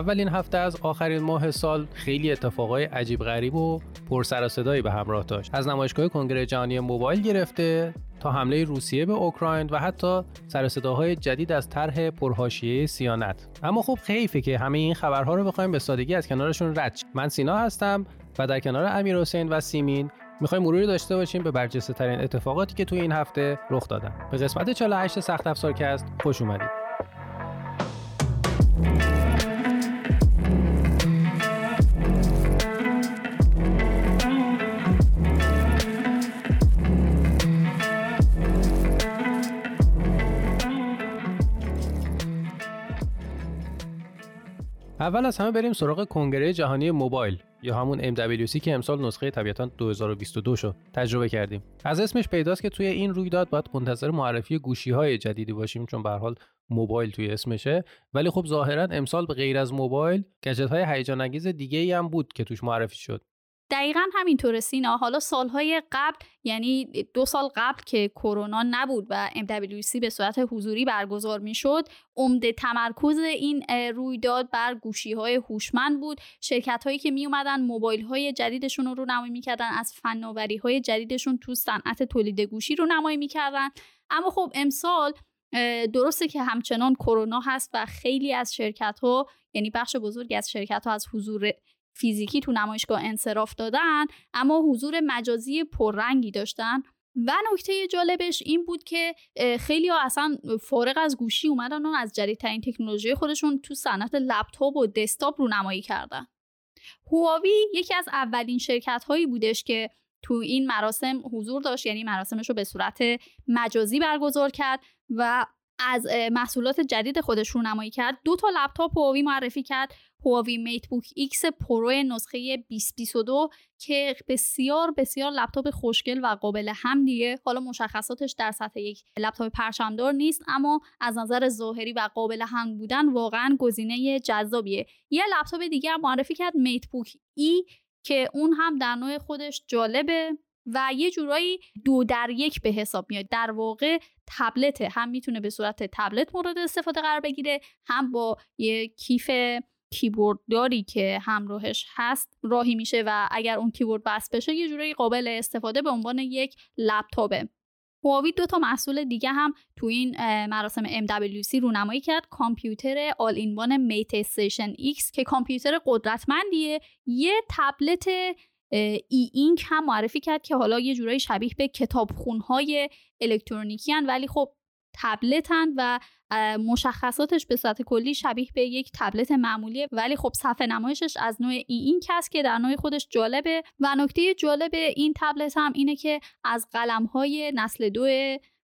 اولین هفته از آخرین ماه سال خیلی اتفاقای عجیب غریب و پر سر صدایی به همراه داشت. از نمایشگاه کنگره جهانی موبایل گرفته تا حمله روسیه به اوکراین و حتی سر صداهای جدید از طرح پرهاشیه سیانت. اما خب خیفه که همه این خبرها رو بخوایم به سادگی از کنارشون رد من سینا هستم و در کنار امیر حسین و سیمین می‌خوایم مروری داشته باشیم به برجسته ترین اتفاقاتی که توی این هفته رخ دادن. به قسمت 48 سخت است خوش اومدید. اول از همه بریم سراغ کنگره جهانی موبایل یا همون MWC که امسال نسخه طبیعتا 2022 شو تجربه کردیم. از اسمش پیداست که توی این رویداد باید منتظر معرفی گوشی های جدیدی باشیم چون به حال موبایل توی اسمشه. ولی خب ظاهرا امسال به غیر از موبایل گجت های هیجان انگیز دیگه ای هم بود که توش معرفی شد. دقیقا همینطور سینا. حالا سالهای قبل یعنی دو سال قبل که کرونا نبود و MWC به صورت حضوری برگزار می شد عمده تمرکز این رویداد بر گوشی های هوشمند بود. شرکت هایی که می اومدن موبایل های جدیدشون رو رونمایی می‌کردن از فناوری های جدیدشون تو صنعت تولید گوشی رو نمایی می‌کردن. اما خب امسال درسته که همچنان کرونا هست و خیلی از شرکت ها یعنی بخش بزرگی از شرکت ها از حضور فیزیکی تو نمایشگاه انصراف دادن اما حضور مجازی پررنگی داشتن. و نکته جالبش این بود که خیلی ها اصلا فارغ از گوشی اومدن و از جدیدترین تکنولوژی خودشون تو صنعت لپتاپ و دسکتاپ رونمایی کردن. هواوی یکی از اولین شرکت هایی بودش که تو این مراسم حضور داشت یعنی مراسمش رو به صورت مجازی برگزار کرد و از محصولات جدید خودش رونمایی کرد. دو تا لپتاپ هواوی معرفی کرد. هواوی MateBook X Pro نسخه 2022 که بسیار بسیار لپتاپ خوشگل و قابل حملیه حالا مشخصاتش در سطح یک لپتاپ پرچمدار نیست اما از نظر ظاهری و قابل حمل بودن واقعا گزینه جذابیه. یه لپتاپ دیگه هم معرفی کرد MateBook E که اون هم در نوع خودش جالبه. و یه جورایی دو در یک به حساب میاد. در واقع تبلت هم می‌تونه به صورت تبلت مورد استفاده قرار بگیره هم با یه کیف کیبورد داری که همراهش هست راهی میشه و اگر اون کیبورد وصل بشه یه جورایی قابل استفاده به عنوان یک لپتاپه. هواوی دو تا محصول دیگه هم تو این مراسم MWC رونمایی کرد. کامپیوتر all-in-one MateStation X که کامپیوتر قدرتمندیه. یه تبلت ای اینک هم معرفی کرد که حالا یه جورایی شبیه به کتابخونهای الکترونیکی هن ولی خب تبلتن و مشخصاتش به صورت کلی شبیه به یک تبلت معمولیه. ولی خب صفحه نمایشش از نوع ای این کس که در نوع خودش جالبه. و نکته جالب این تبلت هم اینه که از قلم های نسل دو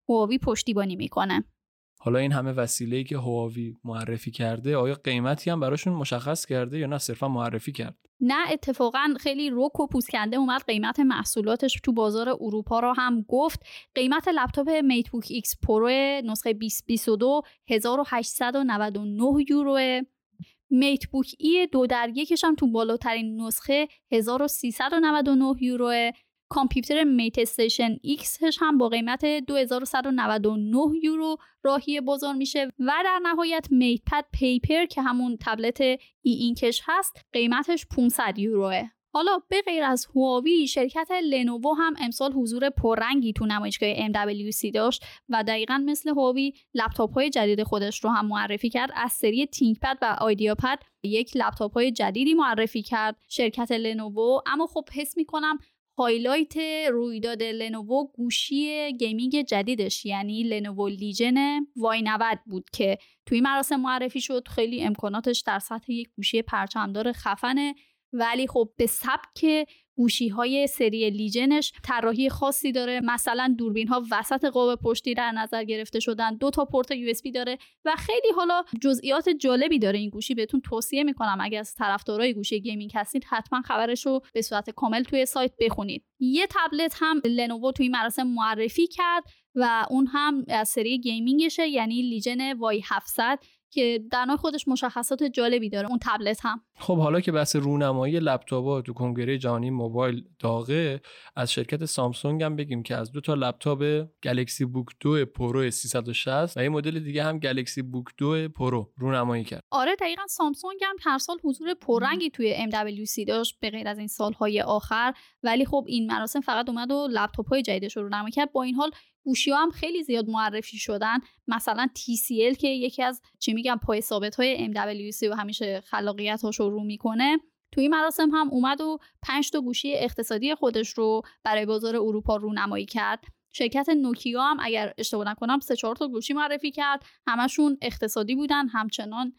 هواوی پشتیبانی می‌کنه. حالا این همه وسیله‌ای که هواوی معرفی کرده آیا قیمتی هم براشون مشخص کرده یا نه؟ صرفا معرفی کرد. نه اتفاقا خیلی رک و پوست‌کنده اومد قیمت محصولاتش تو بازار اروپا رو هم گفت. قیمت لپتاپ MateBook X Pro نسخه 2022 1899 یورو. MateBook E دو در یکش هم تو بالاترین نسخه 1399 یورو. کامپیوتر MateStation X هم با قیمت 2199 یورو راهی بازار میشه و در نهایت MatePad Paper که همون تبلت E Ink ش هست قیمتش 500 یوروه. حالا به غیر از هواوی شرکت لنوو هم امسال حضور پررنگی تو نمایشگاه MWC داشت و دقیقا مثل هواوی لپتاپ های جدید خودش رو هم معرفی کرد از سری ThinkPad و IdeaPad یک لپتاپ های جدیدی معرفی کرد شرکت لنوو. اما خب حس می‌کنم highlight رویداد لنوو گوشی gaming جدیدش یعنی لنوو Legion Y90 بود که توی مراسم معرفی شد. خیلی امکاناتش در سطح یک گوشی پرچمدار خفنه. ولی خب به سبک گوشی های سری Legion ش طراحی خاصی داره. مثلا دوربین ها وسط قاب پشتی در نظر گرفته شدن. دو تا پورت یو داره و خیلی حالا جزئیات جالبی داره این گوشی. بهتون توصیه می‌کنم اگه از طرفدارای گوشی gaming هستید حتما خبرش رو به صورت کامل توی سایت بخونید. یه تبلت هم لنوو توی مراسم معرفی کرد و اون هم از سری gaming شه یعنی Legion Y700 که در خودش مشخصات جالبی داره اون تبلت هم. خب حالا که بحث رونمایی لپتاپ تو کنگره جهانی موبایل داغه از شرکت سامسونگ هم بگیم که از دو تا لپتاپ Galaxy Book 2 Pro 360 و یه مدل دیگه هم Galaxy Book 2 Pro رونمایی کرد. آره دقیقا سامسونگ هم هر سال حضور پررنگی توی MWC داشت به غیر از این سالهای آخر. ولی خب این مراسم فقط اومد و لپتاپ های جدیدش رو رونمایی کرد. با این حال گوشی ها هم خیلی زیاد معرفی شدن. مثلا TCL که یکی از چی میگم پای ثابت های MWC و همیشه خلاقیت هاش رو رو می‌کنه. توی این مراسم هم اومد و پنج تا گوشی اقتصادی خودش رو برای بازار اروپا رونمایی کرد. شرکت نوکیا هم اگر اشتباه نکنم سه چهار تا گوشی معرفی کرد. همشون اقتصادی بودن همچنان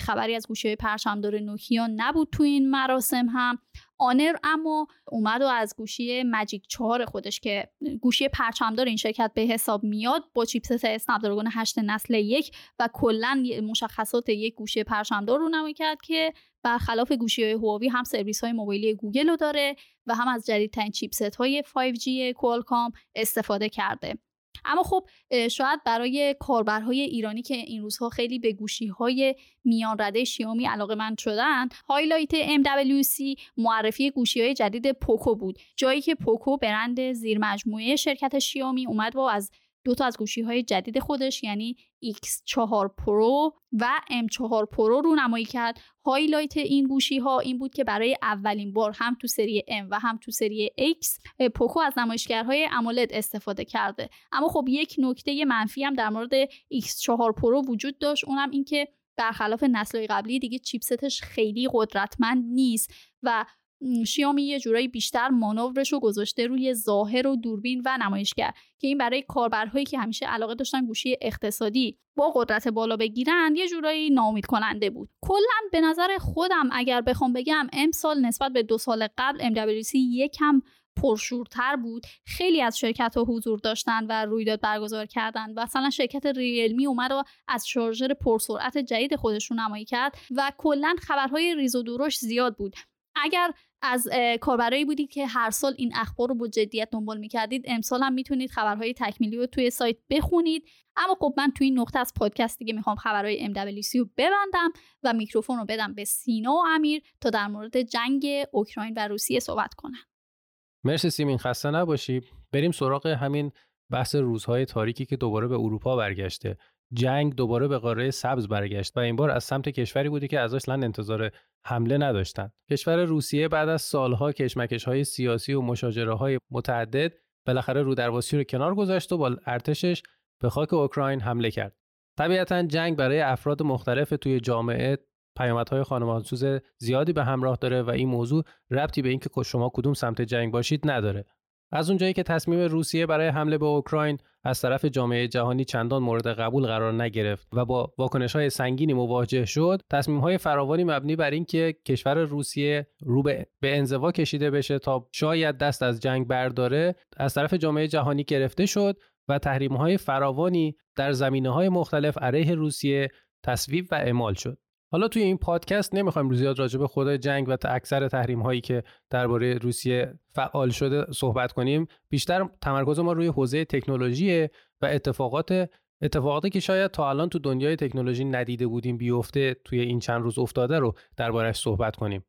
خبری از گوشی پرچمدار نوکیا نبود تو این مراسم هم. آنر اما اومد و از گوشی مجیک 4 خودش که گوشی پرچمدار این شرکت به حساب میاد با chipset Snap 8 نسل یک و کلا مشخصات یک گوشی پرچمدار رونمایی کرد که برخلاف گوشی های هواوی هم سرویس های موبایلی گوگل رو داره و هم از جدیدترین chipset های 5G کوالکام استفاده کرده. اما خب شاید برای کاربرهای ایرانی که این روزها خیلی به گوشی های میان رده شیائومی علاقه‌مند شدن highlight MWC معرفی گوشی های جدید پوکو بود. جایی که پوکو برند زیر مجموعه شرکت شیائومی اومد و از دو تا از گوشی های جدید خودش یعنی X4 Pro و M4 Pro رونمایی کرد. highlight این گوشی ها این بود که برای اولین بار هم تو سری M و هم تو سری X پوکو از نمایشگرهای AMOLED استفاده کرده. اما خب یک نکته منفی هم در مورد X4 Pro وجود داشت اونم این که برخلاف نسل قبلی دیگه chipset ش خیلی قدرتمند نیست و شیائومی یه جورایی بیشتر مانورش رو گذاشته روی ظاهر و دوربین و نمایشگر که این برای کاربرهایی که همیشه علاقه داشتن گوشی اقتصادی با قدرت بالا بگیرن یه جورایی ناامید کننده بود. کلا به نظر خودم اگر بخوام بگم امسال نسبت به دو سال قبل MWC یکم پرشورتر بود. خیلی از شرکت ها حضور داشتن و رویداد برگزار کردن. مثلا شرکت ریلمی اومد و از شارژر پرسرعت جدید خودشون نمایی کرد و کلا خبرهای ریز و درشت زیاد بود. اگر از کاربرایی بودید که هر سال این اخبار رو با جدیت دنبال می‌کردید. امسال هم می‌تونید خبرهای تکمیلی رو توی سایت بخونید. اما خب من توی این نقطه از پادکست دیگه می‌خوام خبرهای MWC رو ببندم و میکروفون رو بدم به سینا و امیر تا در مورد جنگ اوکراین و روسیه صحبت کنن مرسی سیمین خسته نباشی. بریم سراغ همین بحث روزهای تاریکی که دوباره به اروپا برگشته. جنگ دوباره به قاره سبز برگشت و این بار از سمت کشوری بودی که ازش لن انتظار حمله نداشتند. کشور روسیه بعد از سالها کشمکش های سیاسی و مشاجره های متعدد بالاخره رودرواسی رو کنار گذاشت و با ارتشش به خاک اوکراین حمله کرد. طبیعتا جنگ برای افراد مختلف توی جامعه پیامدهای خانمانسوز زیادی به همراه داره و این موضوع ربطی به اینکه شما کدوم سمت جنگ باشید نداره. از اونجایی که تصمیم روسیه برای حمله به اوکراین از طرف جامعه جهانی چندان مورد قبول قرار نگرفت و با واکنش های سنگینی مواجه شد تصمیم های فراوانی مبنی بر اینکه کشور روسیه رو به انزوا کشیده بشه تا شاید دست از جنگ برداره از طرف جامعه جهانی گرفته شد و تحریم های فراوانی در زمینه های مختلف علیه روسیه تصویب و اعمال شد. حالا توی این پادکست نمی‌خوایم زیاد راجع به خود جنگ و اکثر تحریم هایی که درباره روسیه فعال شده صحبت کنیم. بیشتر تمرکز ما روی حوزه تکنولوژی و اتفاقات اتفاقاتی که شاید تا الان تو دنیای تکنولوژی ندیده بودیم بیفته توی این چند روز افتاده رو دربارش صحبت کنیم.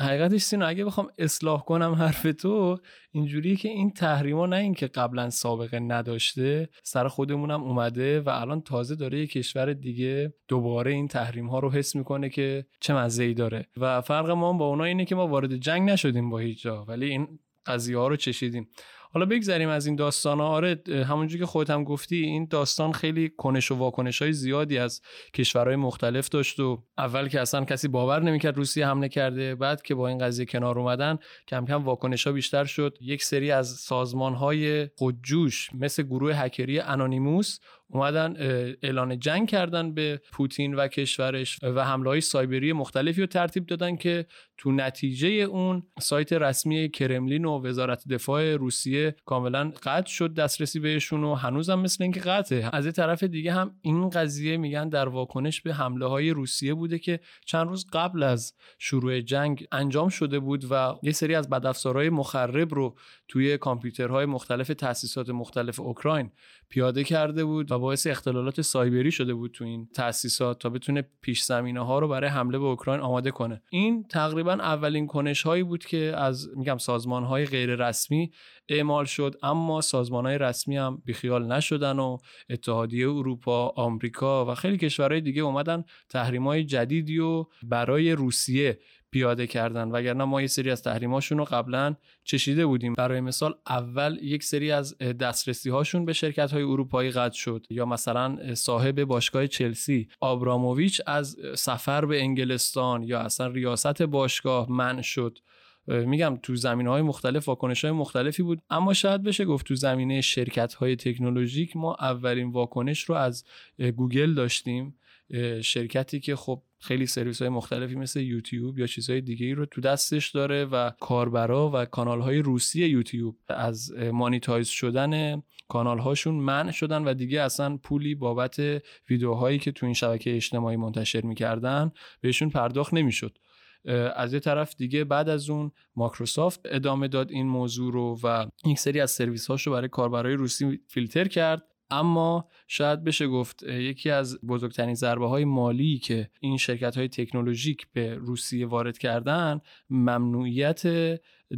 حقیقتش سینا اگه بخوام اصلاح کنم حرف تو اینجوریه که این تحریما نه اینکه قبلا سابقه نداشته سر خودمونم اومده و الان تازه داره یه کشور دیگه دوباره این تحریم ها رو حس می‌کنه که چه مزه ای داره. و فرق ما با اونا اینه که ما وارد جنگ نشدیم با هیچ جا ولی این قضیه ها رو چشیدیم. حالا بگذریم از این داستان. ها آره همونجور که خودت هم گفتی این داستان خیلی کنش و واکنش های زیادی از کشورهای مختلف داشت و اول که اصلا کسی باور نمی‌کرد روسیه حمله کرده بعد که با این قضیه کنار اومدن کم کم واکنش ها بیشتر شد. یک سری از سازمان های خودجوش مثل گروه هکری انانیموس اومدن اعلان جنگ کردن به پوتین و کشورش و حمله های سایبری مختلفی رو ترتیب دادن که تو نتیجه اون سایت رسمی کرملین و وزارت دفاع روسیه دیگه کاملا قطع شد دسترسی بهشون و هنوزم مثل اینکه قطعه. از یه طرف دیگه هم این قضیه میگن در واکنش به حمله های روسیه بوده که چند روز قبل از شروع جنگ انجام شده بود و یه سری از بدافزارهای مخرب رو توی کامپیوترهای مختلف تاسیسات مختلف اوکراین پیاده کرده بود و باعث اختلالات سایبری شده بود تو این تاسیسات تا بتونه پیش زمینه ها رو برای حمله به اوکراین آماده کنه. این تقریبا اولین کنش هایی بود که از میگم سازمان های غیر رسمی اعمال شد اما سازمان های رسمی هم بیخیال نشدن و اتحادیه اروپا آمریکا و خیلی کشورهای دیگه اومدن تحریم های جدیدی و برای روسیه پیاده کردن. وگرنه ما یه سری از تحریماشون رو قبلا چشیده بودیم. برای مثال اول یک سری از دسترسی هاشون به شرکت های اروپایی قطع شد. یا مثلا صاحب باشگاه چلسی آبراموویچ از سفر به انگلستان یا اصلا ریاست باشگاه منع شد. میگم تو زمینه های مختلف واکنش های مختلفی بود. اما شاید بشه گفت تو زمینه شرکت های تکنولوژیک ما اولین واکنش رو از گوگل داشتیم. شرکتی که خب خیلی سرویس های مختلفی مثل یوتیوب یا چیزهای دیگه ای رو تو دستش داره و کاربرا و کانال های روسی یوتیوب از monetize شدن کانال هاشون منع شدن و دیگه اصلا پولی بابت ویدیوهایی که تو این شبکه اجتماعی منتشر می‌کردن بهشون پرداخت نمی‌شد. از یه طرف دیگه بعد از اون مایکروسافت ادامه داد این موضوع رو و یک سری از سرویس هاشو برای کاربرای روسی فیلتر کرد اما شاید بشه گفت یکی از بزرگترین ضربه های مالی که این شرکت های تکنولوژیک به روسیه وارد کردن ممنوعیت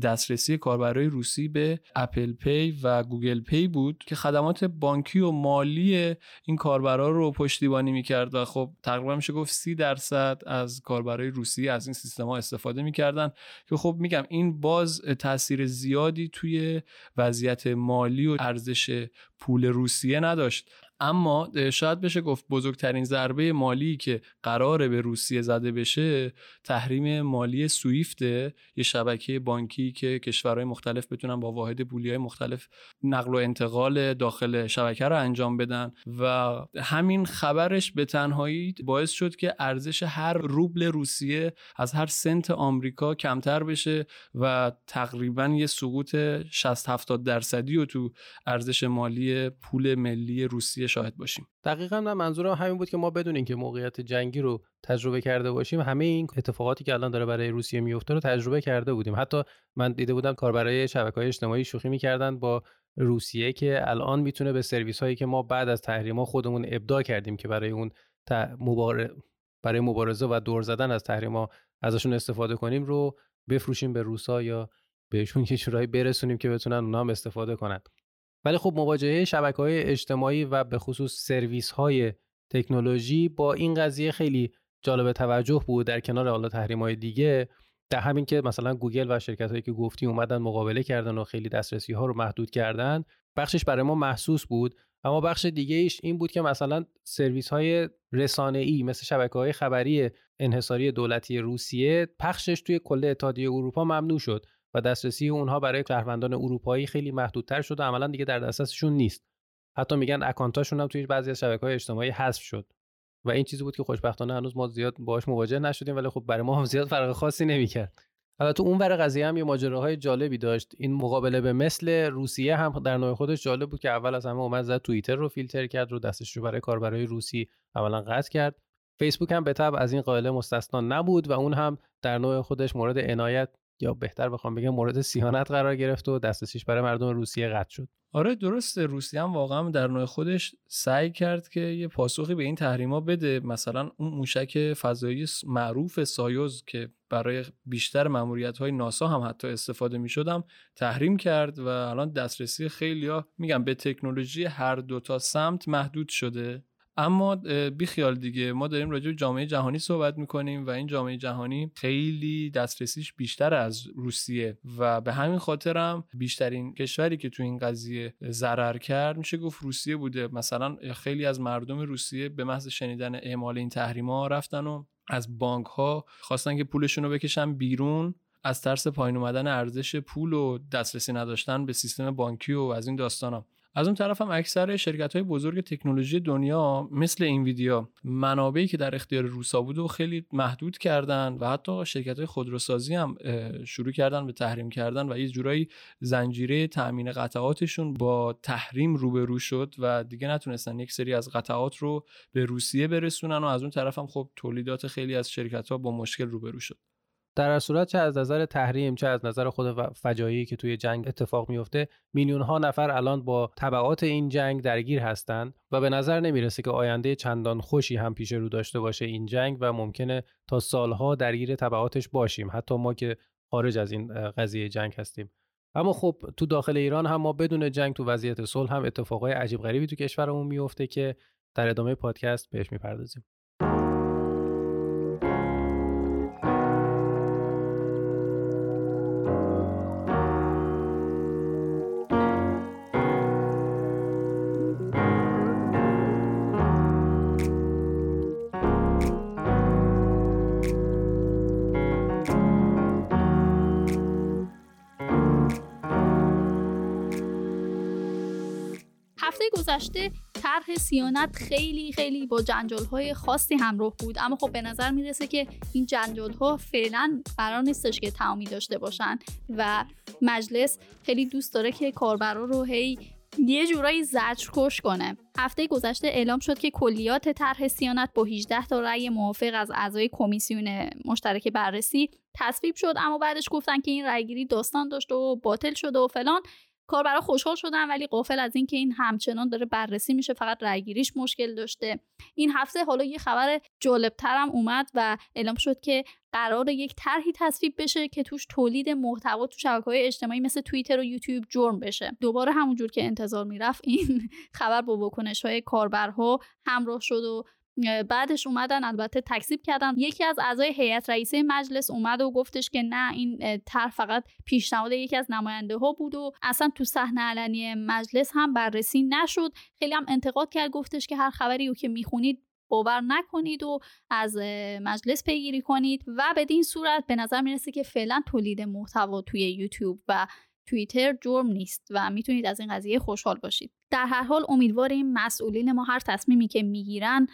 دسترسی کاربرای روسی به Apple Pay و Google Pay بود که خدمات بانکی و مالی این کاربرا رو پشتیبانی می‌کرد و خب تقریبا میشه گفت سی درصد از کاربرای روسی از این سیستم ها استفاده می‌کردن که خب میگم این باز تاثیر زیادی توی وضعیت مالی و ارزش پول روسیه نداشت. اما شاید بشه گفت بزرگترین ضربه مالی که قراره به روسیه زده بشه تحریم مالی سویفت یه شبکه بانکی که کشورهای مختلف بتونن با واحد پولی های مختلف نقل و انتقال داخل شبکه رو انجام بدن و همین خبرش به تنهایی باعث شد که ارزش هر روبل روسیه از هر سنت آمریکا کمتر بشه و تقریبا یه سقوط 60 70 درصدی و تو ارزش مالی پول ملی روسیه شاهد باشیم. دقیقا من منظورم همین بود که ما بدونیم که موقعیت جنگی رو تجربه کرده باشیم همه این اتفاقاتی که الان داره برای روسیه میفته رو تجربه کرده بودیم. حتی من دیده بودم کار برای شبکه های اجتماعی شوخی می‌کردن با روسیه که الان می‌تونه به سرویس هایی که ما بعد از تحریما خودمون ابداع کردیم که برای اون برای مبارزه و دور زدن از تحریما ازشون استفاده کنیم رو بفروشیم به روسا یا بهشون یه جورایی برسونیم که بتونن اونها هم استفاده کنند ولی خب مواجهه شبکه های اجتماعی و به خصوص سرویس های تکنولوژی با این قضیه خیلی جالب توجه بود در کنار حالا تحریم های دیگه. در همین که مثلا گوگل و شرکت هایی که گفتی اومدن مقابله کردن و خیلی دسترسی ها رو محدود کردن بخشش برای ما محسوس بود. اما بخش دیگه ایش این بود که مثلا سرویس های رسانه ای مثل شبکه های خبری انحصاری دولتی روسیه پخشش توی کل اتحادیه اروپا ممنوع شد. و دسترسی اونها برای شهروندان اروپایی خیلی محدودتر شد و عملا دیگه در دسترسشون نیست. حتی میگن اکانتاشون هم توی بعضی از های اجتماعی حذف شد. و این چیزی بود که خوشبختانه هنوز ما زیاد باهاش مواجه نشدیم ولی خب برای ما هم زیاد فرق خاصی نمی‌کرد. البته اون ور قضیه هم یه ماجراهای جالبی داشت. این مقابله به مثل روسیه هم در نوع خودش جالب بود که اول از همه اومد زد توییتر رو فیلتر کرد رو دستش رو برای کاربرای روسی اولا قطع کرد. فیسبوک هم به تب از این قاعده مستثنا نبود و اون هم در نوع خودش مورد عنایت یا بهتر بخوام بگم مورد سیانت قرار گرفت و دسترسیش برای مردم روسیه قطع شد. آره درسته. روسیه هم واقعا در نوع خودش سعی کرد که یه پاسخی به این تحریما بده. مثلا اون موشک فضایی معروف سایوز که برای بیشتر ماموریت های ناسا هم حتی استفاده می شدم تحریم کرد و الان دسترسی خیلی ها میگم به تکنولوژی هر دو تا سمت محدود شده. اما بیخیال دیگه. ما داریم راجع به جامعه جهانی صحبت می‌کنیم و این جامعه جهانی خیلی دسترسیش بیشتر از روسیه و به همین خاطرم بیشترین کشوری که تو این قضیه ضرر کرد میشه گفت روسیه بوده. مثلا خیلی از مردم روسیه به محض شنیدن اعمال این تحریما رفتن و از بانک ها خواستن که پولشون رو بکشن بیرون. از ترس پایین اومدن ارزش پول و دسترسی نداشتن به سیستم بانکی و از این داستانا. از اون طرف هم اکثر شرکت های بزرگ تکنولوژی دنیا مثل اینویدیا منابعی که در اختیار روسا بود و خیلی محدود کردن و حتی شرکت های خودروسازی هم شروع کردن به تحریم کردن و یه جورایی زنجیره تامین قطعاتشون با تحریم روبرو شد و دیگه نتونستن یک سری از قطعات رو به روسیه برسونن و از اون طرف هم خب تولیدات خیلی از شرکت ها با مشکل روبرو شد. در صورت چه از نظر تحریم چه از نظر خود فجایعی که توی جنگ اتفاق میفته میلیون ها نفر الان با تبعات این جنگ درگیر هستند و به نظر نمی‌رسه که آینده چندان خوشی هم پیش رو داشته باشه این جنگ و ممکنه تا سالها درگیر تبعاتش باشیم. حتی ما که خارج از این قضیه جنگ هستیم. اما خب تو داخل ایران هم ما بدون جنگ تو وضعیت صلح هم اتفاقای عجیب غریبی تو کشورمون میفته که در ادامه پادکست بهش می‌پردازیم. سیانت خیلی خیلی با جنجال های خاصی همراه بود. اما خب به نظر می‌رسه که این جنجال ها فعلا قرار نیستش که تمامی داشته باشن و مجلس خیلی دوست داره که کاربرا رو هی یه جورایی زجر کش کنه. هفته گذشته اعلام شد که کلیات طرح سیانت با 18 تا رأی موافق از اعضای کمیسیون مشترک بررسی تصویب شد. اما بعدش گفتن که این رأیگیری داستان داشته و باطل شده و فلان. کاربرا خوشحال شدن ولی قافل از اینکه این همچنان داره بررسی میشه فقط رأیگیریش مشکل داشته. این هفته حالا یه خبر جالبترم اومد و اعلام شد که قرار یک طرحی تصویب بشه که توش تولید محتوا تو شبکه های اجتماعی مثل توییتر و یوتیوب جرم بشه. دوباره همونجور که انتظار می‌رفت این خبر با واکنش های کاربرها همراه شد و بعدش اومدن البته تکذیب کردن. یکی از اعضای هیئت رئیسه مجلس اومد و گفتش که نه این طرح فقط پیشنهاد یکی از نماینده ها بود و اصلا تو صحنه علنی مجلس هم بررسی نشد. خیلی هم انتقاد کرد گفتش که هر خبری رو که می‌خونید باور نکنید و از مجلس پیگیری کنید. و بدین صورت به نظر می‌رسه که فعلا تولید محتوا توی یوتیوب و توییتر جرم نیست و می‌تونید از این قضیه خوشحال باشید. در هر حال امیدواریم مسئولین ما هر تصمیمی که می‌گیرن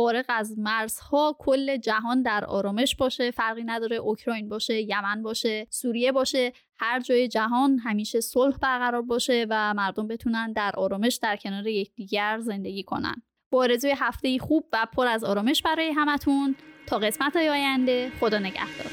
فارغ از مرزها کل جهان در آرامش باشه فرقی نداره اوکراین باشه یمن باشه سوریه باشه هر جای جهان همیشه صلح برقرار باشه و مردم بتونن در آرامش در کنار یکدیگر زندگی کنن. با آرزوی هفته خوب و پر از آرامش برای همتون تا قسمت های آینده خدا نگهدار.